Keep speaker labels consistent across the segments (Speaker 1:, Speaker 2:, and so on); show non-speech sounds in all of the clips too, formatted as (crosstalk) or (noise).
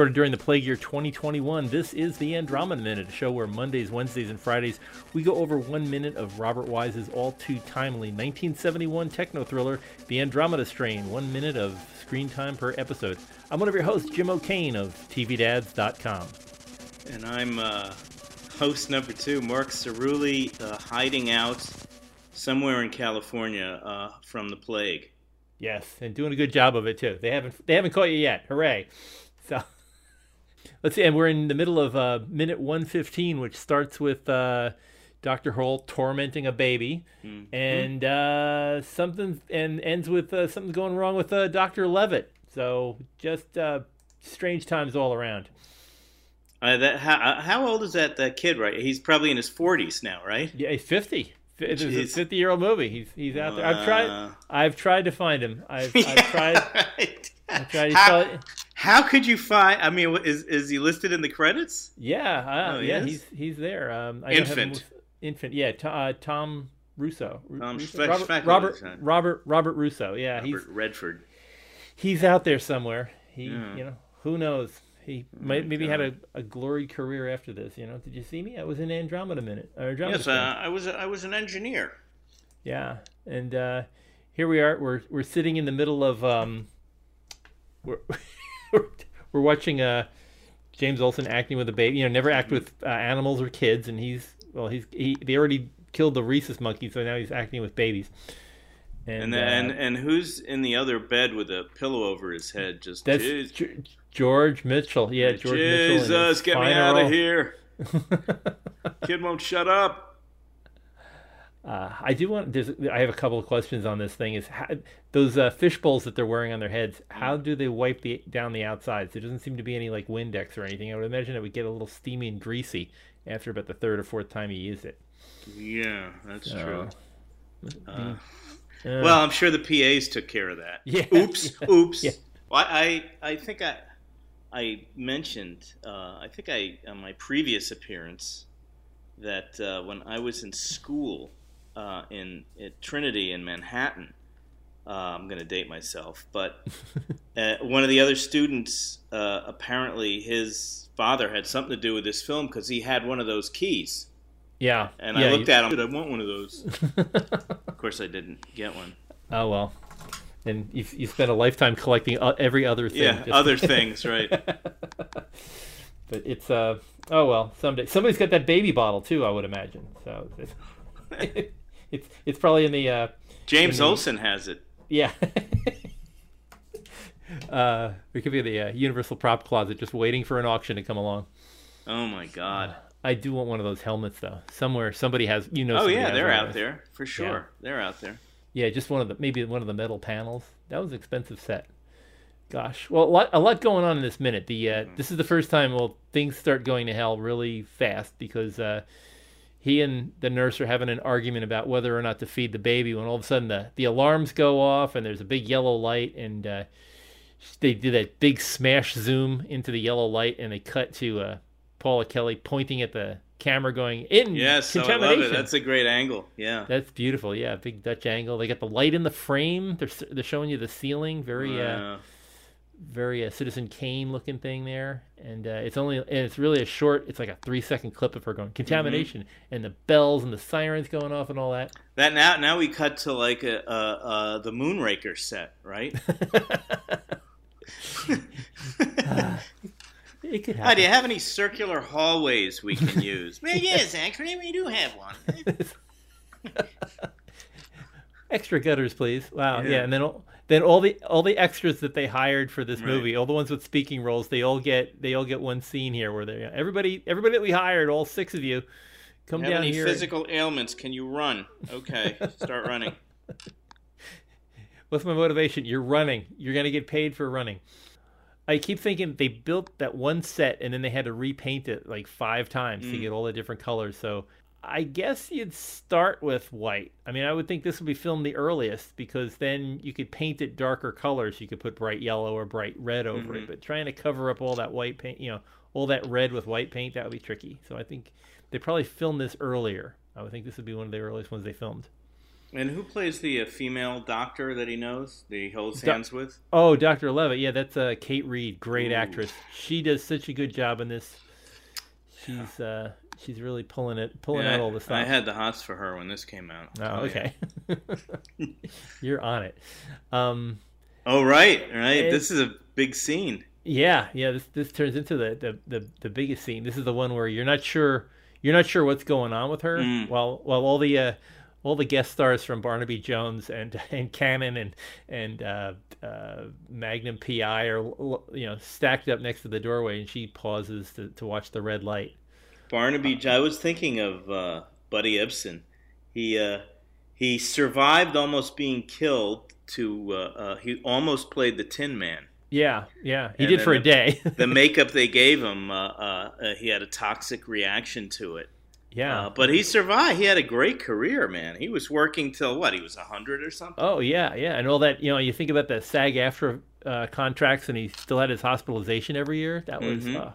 Speaker 1: recorded during the plague year 2021. This is the Andromeda Minute, a show where Mondays, Wednesdays, and Fridays we go over one minute of Robert Wise's all too timely 1971 techno thriller, The Andromeda Strain, one minute of screen time per episode. I'm one of your hosts, Jim O'Kane of TVDads.com.
Speaker 2: And I'm uh, host number two, Mark Cerulli, uh, hiding out somewhere in California uh, from the plague.
Speaker 1: Yes, and doing a good job of it too. They haven't they haven't caught you yet. Hooray! So (laughs) let's see, and we're in the middle of uh, minute one fifteen, which starts with uh, Doctor Hall tormenting a baby, mm-hmm. and uh, something and ends with uh, something going wrong with uh, Doctor Leavitt. So just uh, strange times all around.
Speaker 2: Uh, that how, how old is that that kid? Right, he's probably in his forties now, right?
Speaker 1: Yeah, he's fifty. It's a fifty-year-old movie. He's he's out there. I've tried. I've tried to find him. I've, (laughs) I've tried.
Speaker 2: I've tried. How, how, could you find? I mean, is is he listed in the credits?
Speaker 1: Yeah, uh, oh, yeah, he's he's there. Um,
Speaker 2: I infant.
Speaker 1: infant. Yeah, t- uh, Tom Russo.
Speaker 2: Tom
Speaker 1: Russo? Robert, Robert, Robert Robert Russo. Yeah,
Speaker 2: Robert
Speaker 1: he's
Speaker 2: Redford.
Speaker 1: He's out there somewhere. He, yeah. you know, who knows? He oh might, maybe God. had a, a glory career after this. You know, did you see me? I was in Andromeda Minute. Andromeda
Speaker 2: yes, uh, I was. I was an engineer.
Speaker 1: Yeah, and uh, here we are. We're we're sitting in the middle of um, we're (laughs) we're watching uh, James Olson acting with a baby. You know, never act with uh, animals or kids, and he's well, he's he they already killed the rhesus monkey, so now he's acting with babies.
Speaker 2: And and, then, uh, and, and who's in the other bed with a pillow over his head? Just
Speaker 1: that's George Mitchell. Yeah, George
Speaker 2: Jesus,
Speaker 1: Mitchell.
Speaker 2: Jesus, get me out of here! (laughs) Kid won't shut up.
Speaker 1: Uh, I do want. There's, I have a couple of questions on this thing. Is how, those uh, fish bowls that they're wearing on their heads? How do they wipe the down the outsides? There doesn't seem to be any like Windex or anything. I would imagine it would get a little steamy and greasy after about the third or fourth time you use it.
Speaker 2: Yeah, that's so, true. Uh, uh, well, I'm sure the PAs took care of that. (laughs)
Speaker 1: Yeah.
Speaker 2: Oops. Oops. Yeah. Well, I I think I I mentioned uh, I think I on my previous appearance that uh, when I was in school uh, in at Trinity in Manhattan. Uh, I'm going to date myself, but (laughs) uh, one of the other students uh, apparently his father had something to do with this film because he had one of those keys.
Speaker 1: Yeah,
Speaker 2: and
Speaker 1: yeah,
Speaker 2: I looked you... at him. Did I want one of those. (laughs) of course, I didn't get one.
Speaker 1: Oh well, and you you spent a lifetime collecting every other thing.
Speaker 2: Yeah, just... other (laughs) things, right?
Speaker 1: but it's uh oh well, someday somebody's got that baby bottle too. I would imagine. So it's it's probably in the uh,
Speaker 2: James the, Olson has it.
Speaker 1: Yeah. (laughs) uh, it could be the uh, Universal prop closet, just waiting for an auction to come along.
Speaker 2: Oh my god! Uh,
Speaker 1: I do want one of those helmets though. Somewhere somebody has, you know.
Speaker 2: Oh yeah, they're out there for sure. Yeah. They're out there.
Speaker 1: Yeah, just one of the maybe one of the metal panels. That was an expensive set. Gosh, well, a lot, a lot going on in this minute. The uh, mm-hmm. this is the first time well things start going to hell really fast because uh, he and the nurse are having an argument about whether or not to feed the baby when all of a sudden the, the alarms go off and there's a big yellow light and uh, they do that big smash zoom into the yellow light and they cut to uh, Paula Kelly pointing at the camera going in
Speaker 2: yes
Speaker 1: contamination.
Speaker 2: I love it. that's a great angle. Yeah.
Speaker 1: That's beautiful. Yeah big Dutch angle. They got the light in the frame. They're, they're showing you the ceiling. Very uh, very uh, Citizen Kane looking thing there, and uh, it's only and it's really a short. It's like a three second clip of her going contamination mm-hmm. and the bells and the sirens going off and all that.
Speaker 2: That now now we cut to like a, a, a the Moonraker set, right?
Speaker 1: uh, (laughs) (laughs) it could happen.
Speaker 2: Oh, do you have any circular hallways we can use? (laughs) well, yes, actually, we do have one.
Speaker 1: Extra gutters, please. Wow, yeah, yeah and then then all the all the extras that they hired for this right. movie, all the ones with speaking roles, they all get they all get one scene here where they everybody everybody that we hired, all six of you, come
Speaker 2: Have
Speaker 1: down
Speaker 2: any
Speaker 1: here.
Speaker 2: physical ailments? Can you run? Okay, start running. (laughs)
Speaker 1: What's my motivation? You're running. You're gonna get paid for running. I keep thinking they built that one set and then they had to repaint it like five times mm. to get all the different colors. So I guess you'd start with white. I mean, I would think this would be filmed the earliest because then you could paint it darker colors. You could put bright yellow or bright red over mm-hmm. it. But trying to cover up all that white paint, you know, all that red with white paint, that would be tricky. So I think they probably filmed this earlier. I would think this would be one of the earliest ones they filmed.
Speaker 2: And who plays the uh, female doctor that he knows, that he holds Do- hands with?
Speaker 1: Oh, Dr. Leavitt. Yeah, that's uh, Kate Reid, great Ooh. actress. She does such a good job in this. She's uh, she's really pulling it, pulling yeah, out all the stuff.
Speaker 2: I had the hots for her when this came out.
Speaker 1: Oh, okay. (laughs) You're on it. Um,
Speaker 2: oh, right, right. This is a big scene.
Speaker 1: Yeah, yeah. This this turns into the, the, the, the biggest scene. This is the one where you're not sure you're not sure what's going on with her. Mm. While while all the uh, all the guest stars from Barnaby Jones and (laughs) and Cannon and and uh, uh, Magnum PI are you know stacked up next to the doorway, and she pauses to, to watch the red light.
Speaker 2: Barnaby, I was thinking of uh, Buddy Ebsen. He uh, he survived almost being killed. To uh, uh, he almost played the Tin Man.
Speaker 1: Yeah, yeah, he and did for a day. (laughs)
Speaker 2: the makeup they gave him, he had a toxic reaction to it
Speaker 1: yeah, uh,
Speaker 2: but he survived. He had a great career, man. He was working till what? He was hundred or something.
Speaker 1: Oh yeah, yeah, and all that. You know, you think about the SAG-AFTRA uh, contracts, and he still had his hospitalization every year. That was, mm-hmm. uh,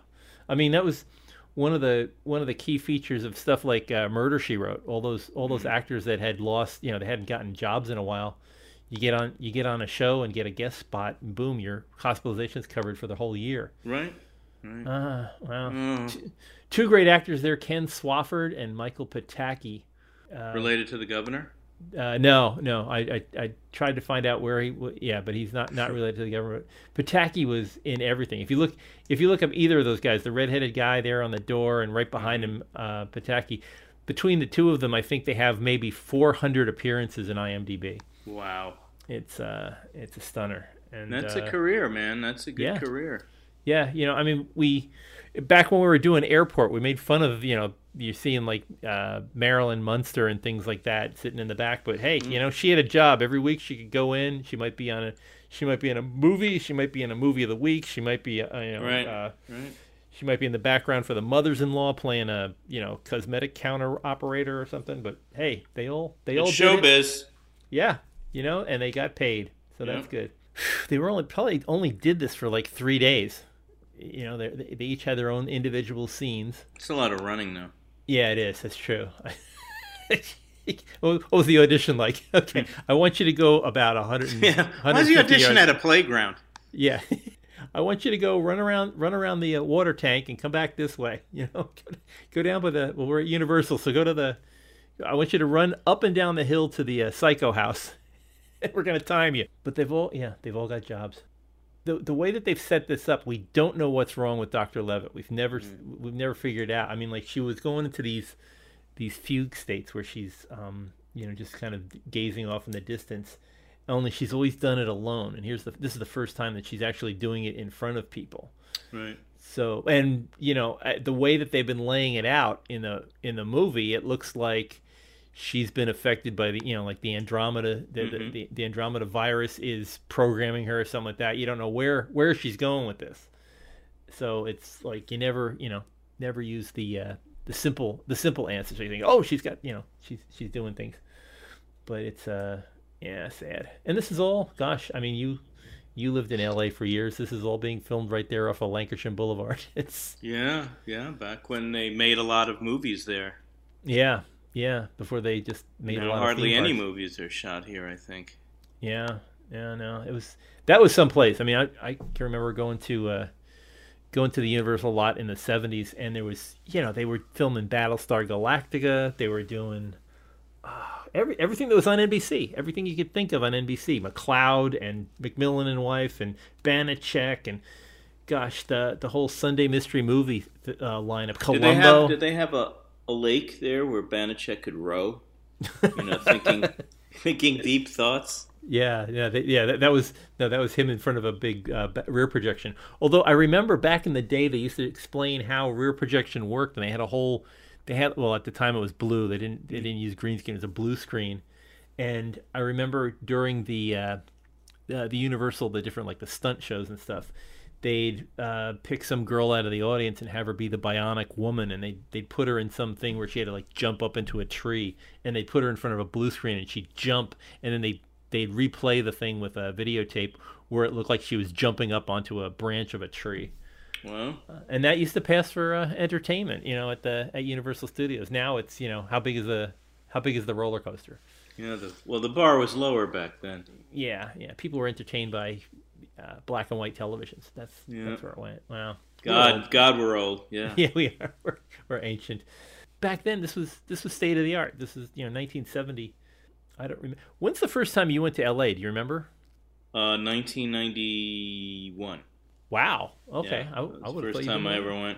Speaker 1: I mean, that was one of the one of the key features of stuff like uh, Murder She Wrote. All those all those mm-hmm. actors that had lost, you know, they hadn't gotten jobs in a while. You get on you get on a show and get a guest spot, and boom, your hospitalization's covered for the whole year.
Speaker 2: Right. Right.
Speaker 1: Ah, well, mm. two, great actors there: Ken Swofford and Michael Pataki.
Speaker 2: Uh, Related to the governor?
Speaker 1: Uh, no, no. I, I, I tried to find out where he. Yeah, but he's not not related to the government. Pataki was in everything. If you look if you look up either of those guys, the redheaded guy there on the door, and right behind him, uh, Pataki. Between the two of them, I think they have maybe 400 appearances in IMDb.
Speaker 2: Wow,
Speaker 1: it's uh, it's a stunner. And
Speaker 2: that's
Speaker 1: uh,
Speaker 2: a career, man. That's a good
Speaker 1: yeah.
Speaker 2: career.
Speaker 1: Yeah, you know, I mean, we back when we were doing airport, we made fun of you know you're seeing like uh, Marilyn Munster and things like that sitting in the back. But hey, mm-hmm. you know, she had a job every week. She could go in. She might be on a she might be in a movie. She might be in a movie of the week. She might be uh, you know
Speaker 2: right. Uh, right.
Speaker 1: She might be in the background for the mothers-in-law playing a you know cosmetic counter operator or something. But hey, they all they
Speaker 2: it's
Speaker 1: all
Speaker 2: showbiz.
Speaker 1: Yeah, you know, and they got paid, so that's good. (sighs) They were only probably only did this for like three days you know, they they each had their own individual scenes.
Speaker 2: It's a lot of running, though.
Speaker 1: Yeah, it is. That's true. (laughs) what was the audition like? (laughs) Okay, I want you to go about a hundred. (laughs)
Speaker 2: Yeah, why was the audition yards. at a playground?
Speaker 1: Yeah, I want you to go run around, run around the uh, water tank, and come back this way. You know, go down by the. Well, we're at Universal, so go to the. I want you to run up and down the hill to the uh, Psycho House. we're gonna time you. But they've all, yeah, they've all got jobs the the way that they've set this up, we don't know what's wrong with Dr. Leavitt. We've never mm. we've never figured out. I mean, like she was going into these these fugue states where she's um, you know just kind of gazing off in the distance. Only she's always done it alone, and here's the this is the first time that she's actually doing it in front of people.
Speaker 2: Right.
Speaker 1: So, and you know the way that they've been laying it out in the in the movie, it looks like she's been affected by the you know like the Andromeda the, mm-hmm. the, the, Andromeda virus is programming her or something like that. You don't know where where she's going with this. So it's like you never you know never use the uh, the simple the simple answer. So you think oh she's got you know she's she's doing things, but it's uh yeah sad. And this is all gosh I mean you you lived in LA for years. This is all being filmed right there off of Lankershim Boulevard. (laughs) It's
Speaker 2: yeah, yeah. Back when they made a lot of movies there.
Speaker 1: Yeah, yeah, before they just made
Speaker 2: no,
Speaker 1: a lot
Speaker 2: hardly
Speaker 1: any
Speaker 2: movies are shot here. I think.
Speaker 1: Yeah, yeah, no, it was that was someplace. I mean, I I can remember going to uh, going to the Universal lot in the '70s, and there was you know they were filming Battlestar Galactica. They were doing uh, every everything that was on NBC, everything you could think of on NBC. McCloud and McMillan and Wife and Banacek and gosh, the the whole Sunday Mystery Movie uh, lineup. Columbo.
Speaker 2: Did they have, did they have a a lake there where Banacek could row? You know, (laughs) thinking thinking deep thoughts.
Speaker 1: Yeah, yeah, they, yeah. That, that, was no, that was him in front of a big uh, rear projection. Although I remember back in the day, they used to explain how rear projection worked, and they had a whole. They had well at the time it was blue. They didn't they didn't use green screen. It was a blue screen, and I remember during the uh, uh, the Universal, the different like the stunt shows and stuff they'd uh, pick some girl out of the audience and have her be the bionic woman and they'd, they'd put her in something where she had to like jump up into a tree and they'd put her in front of a blue screen and she'd jump and then they they'd replay the thing with a videotape where it looked like she was jumping up onto a branch of a tree
Speaker 2: well,
Speaker 1: uh, and that used to pass for uh, entertainment, you know, at the at Universal Studios. Now it's you know how big is the How big is the roller coaster?
Speaker 2: Yeah, the, well, the bar was lower back then.
Speaker 1: Yeah, yeah. People were entertained by uh, black and white televisions. That's
Speaker 2: Yeah.
Speaker 1: that's where it went. Wow.
Speaker 2: God, God, we're old. Yeah. (laughs)
Speaker 1: Yeah, we are. We're, we're ancient. Back then, this was this was state of the art. This is you know 1970. I don't remember. When's the first time you went to L.A.? Do you remember?
Speaker 2: Uh, 1991.
Speaker 1: Wow. Okay.
Speaker 2: Yeah,
Speaker 1: I,
Speaker 2: was
Speaker 1: I
Speaker 2: the
Speaker 1: would
Speaker 2: first time I ever went.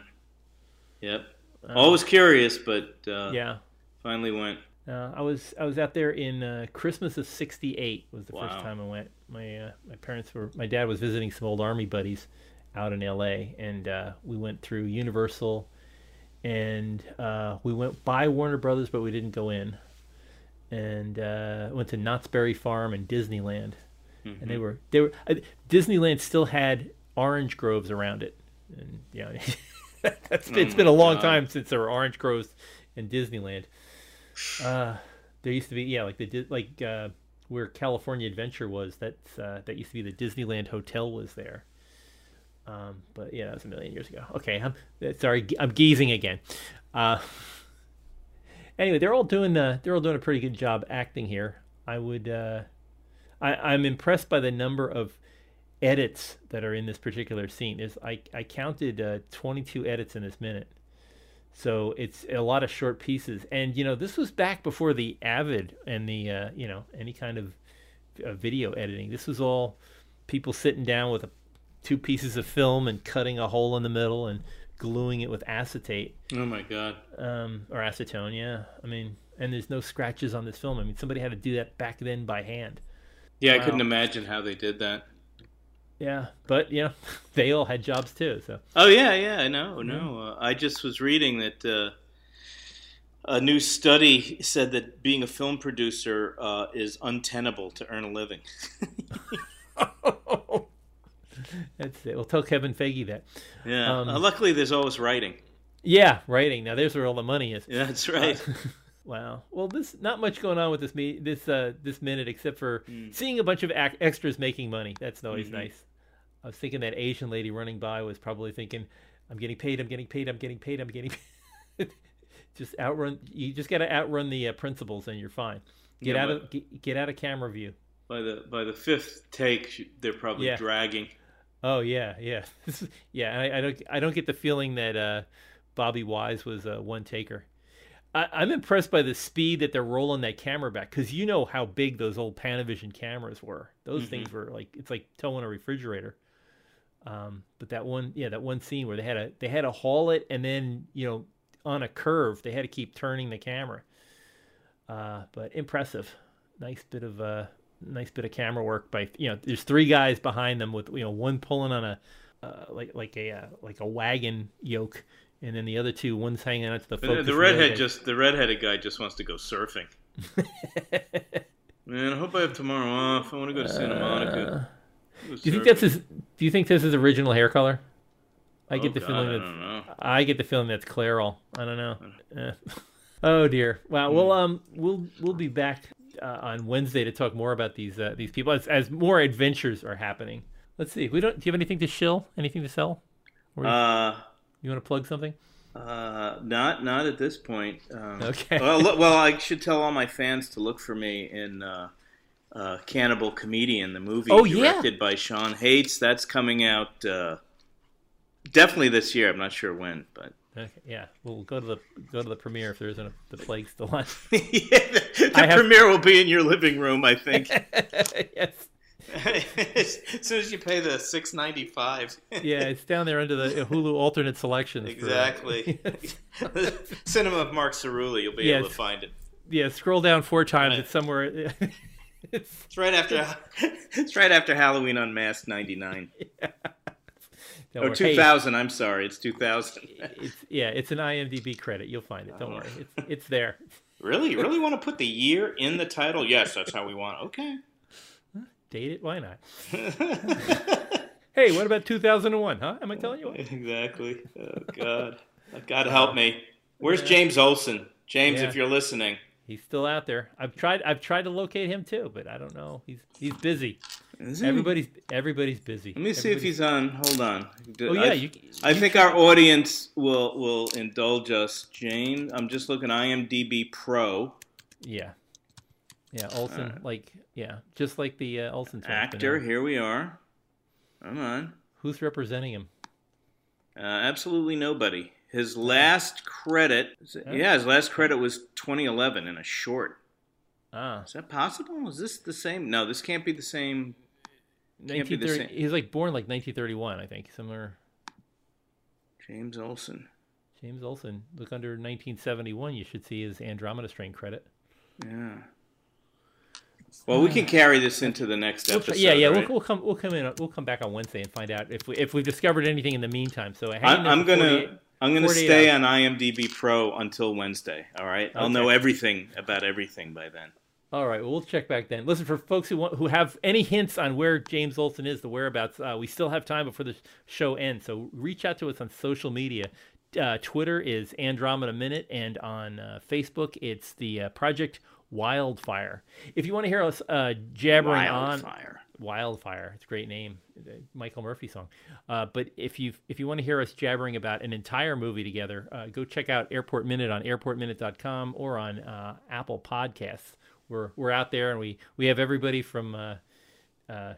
Speaker 2: Yep.
Speaker 1: Uh,
Speaker 2: Always curious, but uh,
Speaker 1: Yeah.
Speaker 2: finally went.
Speaker 1: Uh, I was I was out there in uh, Christmas of '68 was the first time I went. My uh, my parents were my dad was visiting some old army buddies out in L.A. and uh, we went through Universal and uh, we went by Warner Brothers, but we didn't go in. And uh, went to Knott's Berry Farm and Disneyland, and they were they were Disneyland still had orange groves around it, and yeah, (laughs) that's it's
Speaker 2: Oh
Speaker 1: been a long
Speaker 2: God.
Speaker 1: time since there were orange groves in Disneyland. Uh, there used to be yeah, like the Di- like uh, where California Adventure was. That's uh, that used to be the Disneyland Hotel was there. Um, but yeah, that was a million years ago. Okay, I'm uh, sorry, I'm geezing again. Uh, anyway, they're all doing uh, they're all doing a pretty good job acting here. I would uh, I, I'm impressed by the number of edits that are in this particular scene. Is I I counted uh, 22 edits in this minute. So it's a lot of short pieces, and you know this was back before the Avid and the uh, you know any kind of uh, video editing. This was all people sitting down with a, two pieces of film and cutting a hole in the middle and gluing it with acetate
Speaker 2: Oh my God.
Speaker 1: um, or acetone. Yeah, I mean, and there's no scratches on this film. I mean, somebody had to do that back then by hand.
Speaker 2: Yeah, I couldn't imagine how they did that.
Speaker 1: Yeah, but you know, (laughs) they all had jobs too. So
Speaker 2: Oh yeah, yeah, I know, no. Uh, I just was reading that uh, a new study said that being a film producer uh, is untenable to earn a living. (laughs)
Speaker 1: that's it. We'll tell Kevin Feige that.
Speaker 2: yeah.
Speaker 1: Um,
Speaker 2: Uh, luckily, there's always writing.
Speaker 1: Yeah, writing. Now there's where all the money is.
Speaker 2: Yeah, that's right. (laughs)
Speaker 1: Wow. Well, this not much going on with this me this uh this minute except for seeing a bunch of ac- extras making money. That's always
Speaker 2: Mhm.
Speaker 1: nice. I was thinking that Asian lady running by was probably thinking, "I'm getting paid. I'm getting paid. I'm getting paid. I'm getting." Paid. (laughs) just outrun. You just got to outrun the uh, principals, and you're fine. Get
Speaker 2: Yeah,
Speaker 1: out of get, get out of camera view.
Speaker 2: by the by the fifth take, they're probably
Speaker 1: Yeah.
Speaker 2: dragging.
Speaker 1: Oh yeah, yeah, (laughs) yeah. I, I don't I don't get the feeling that uh, Bobby Wise was a one taker. I, I'm impressed by the speed that they're rolling that camera back because you know how big those old Panavision cameras were. Those
Speaker 2: Mhm.
Speaker 1: things were like it's like towing a refrigerator. Um, but that one, yeah, that one scene where they had to they had to haul it and then you know on a curve they had to keep turning the camera. Uh, but impressive, nice bit of uh, nice bit of camera work by you know. There's three guys behind them with you know one pulling on a uh, like like a uh, like a wagon yoke, and then the other two one's hanging onto the
Speaker 2: The,
Speaker 1: focus.
Speaker 2: the redhead just the redheaded guy just wants to go surfing. (laughs) Man, I hope I have tomorrow off. I want to go to Santa Monica. Go
Speaker 1: Do you think that's his? Do you think this is original hair color? I
Speaker 2: Oh,
Speaker 1: get the
Speaker 2: God,
Speaker 1: feeling
Speaker 2: I
Speaker 1: that. I get the feeling that's Clairol. I don't know. Eh. (laughs) Oh dear. Wow. Well, um, we'll we'll be back uh, on Wednesday to talk more about these uh, these people as, as more adventures are happening. Let's see. We don't. Do you have anything to shill? Anything to sell? Or
Speaker 2: Uh,
Speaker 1: you want to plug something?
Speaker 2: uh, not not at this point. Um,
Speaker 1: Okay.
Speaker 2: well, well, (laughs) I should tell all my fans to look for me in uh, uh, Cannibal Comedian, the movie
Speaker 1: Oh, yeah.
Speaker 2: directed by Sean Hates. That's coming out uh, definitely this year. I'm not sure when, but
Speaker 1: Okay. Yeah. We'll go to the go to the premiere if there isn't a, the plague still on.
Speaker 2: yeah, the,
Speaker 1: I have-
Speaker 2: premiere will be in your living room, I think. (laughs)
Speaker 1: yes. (laughs)
Speaker 2: as soon as you pay the six ninety five.
Speaker 1: Yeah, it's down there under the Hulu alternate selections. for-
Speaker 2: Exactly. (laughs) Cinema of Mark Cerulli. You'll be able to find it.
Speaker 1: yeah, scroll down four times.
Speaker 2: Right.
Speaker 1: It's somewhere. (laughs) it's
Speaker 2: right after. it's right after Halloween Unmasked '99
Speaker 1: don't
Speaker 2: or
Speaker 1: worry. Hey,
Speaker 2: 2000. I'm sorry, it's 2000. (laughs)
Speaker 1: it's yeah, it's an IMDb credit. You'll find it. Don't worry. Oh. It's it's there. (laughs)
Speaker 2: really, you really want to put the year in the title? Yes, that's how we want. it. Okay.
Speaker 1: Date it? Why not? Hey, what about 2001? Huh? Am I telling you what?
Speaker 2: exactly. Oh God, God help me. Where's James Olson? James,
Speaker 1: Yeah.
Speaker 2: if you're listening.
Speaker 1: He's still out there. I've tried. I've tried to locate him too, but I don't know. He's he's busy.
Speaker 2: He?
Speaker 1: Everybody's everybody's busy.
Speaker 2: Let me see if he's on. Hold on.
Speaker 1: Oh yeah,
Speaker 2: I,
Speaker 1: you.
Speaker 2: I think our audience will will indulge us. James, I'm just looking IMDb Pro.
Speaker 1: Yeah. Yeah, Olsen, uh, like, yeah, just like the uh, Olsen.
Speaker 2: Actor, here we are. Come on.
Speaker 1: Who's representing him?
Speaker 2: Uh, absolutely nobody. His last credit, yeah, his last credit was 2011 in a short.
Speaker 1: Ah,
Speaker 2: is that possible? Is this the same? No, this can't be the same.
Speaker 1: Can't be the same. He's like born like 1931, I think, somewhere.
Speaker 2: James Olson.
Speaker 1: James Olson. Look under 1971. You should see his Andromeda Strain credit.
Speaker 2: Yeah. Well, we can carry this into the next episode.
Speaker 1: yeah, yeah,
Speaker 2: right?
Speaker 1: we'll, we'll, come. We'll come in. We'll come back on Wednesday and find out if we if we've discovered anything in the meantime. So
Speaker 2: I'm, I'm gonna I'm gonna stay hours. on IMDb Pro until Wednesday. All right, I'll know everything about everything by then.
Speaker 1: All right, well, we'll check back then. Listen, for folks who want, who have any hints on where James Olson is, the whereabouts, uh, we still have time before the show ends. So reach out to us on social media. Uh, Twitter is Andromeda Minute, and on uh, Facebook, it's the uh, Project Wildfire. If you want to hear us uh, jabbering
Speaker 2: Wildfire.
Speaker 1: on Wildfire, it's a great name, Michael Murphey song. Uh, but if you if you want to hear us jabbering about an entire movie together, uh, go check out Airport Minute on airportminute.com or on uh, Apple Podcasts. We're we're out there, and we we have everybody from uh, uh,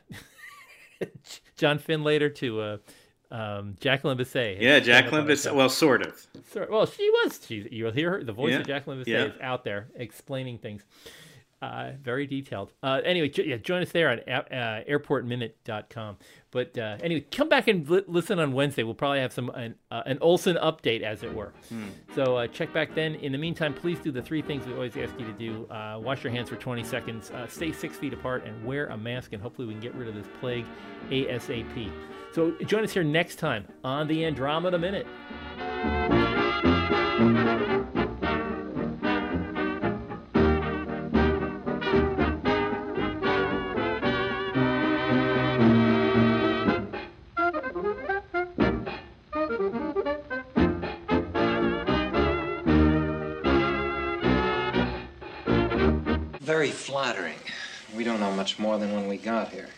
Speaker 1: (laughs) John Findlater to um, Jacqueline Bisset.
Speaker 2: Yeah, Jacqueline Bisset. Well, sort of.
Speaker 1: Sort, well, she was. She, you'll hear her. The voice yeah. of Jacqueline Bisset yeah. is out there explaining things. Uh, very detailed. Uh, anyway, yeah, join us there on uh, airportminute.com. But uh, anyway, come back and li- listen on Wednesday. We'll probably have some an, uh, an Olson update, as it were. Hmm. So uh, check back then. In the meantime, please do the three things we always ask you to do: uh, wash your hands for 20 seconds, uh, stay six feet apart, and wear a mask. And hopefully, we can get rid of this plague ASAP. So join us here next time on the Andromeda Minute.
Speaker 3: Much more than when we got here.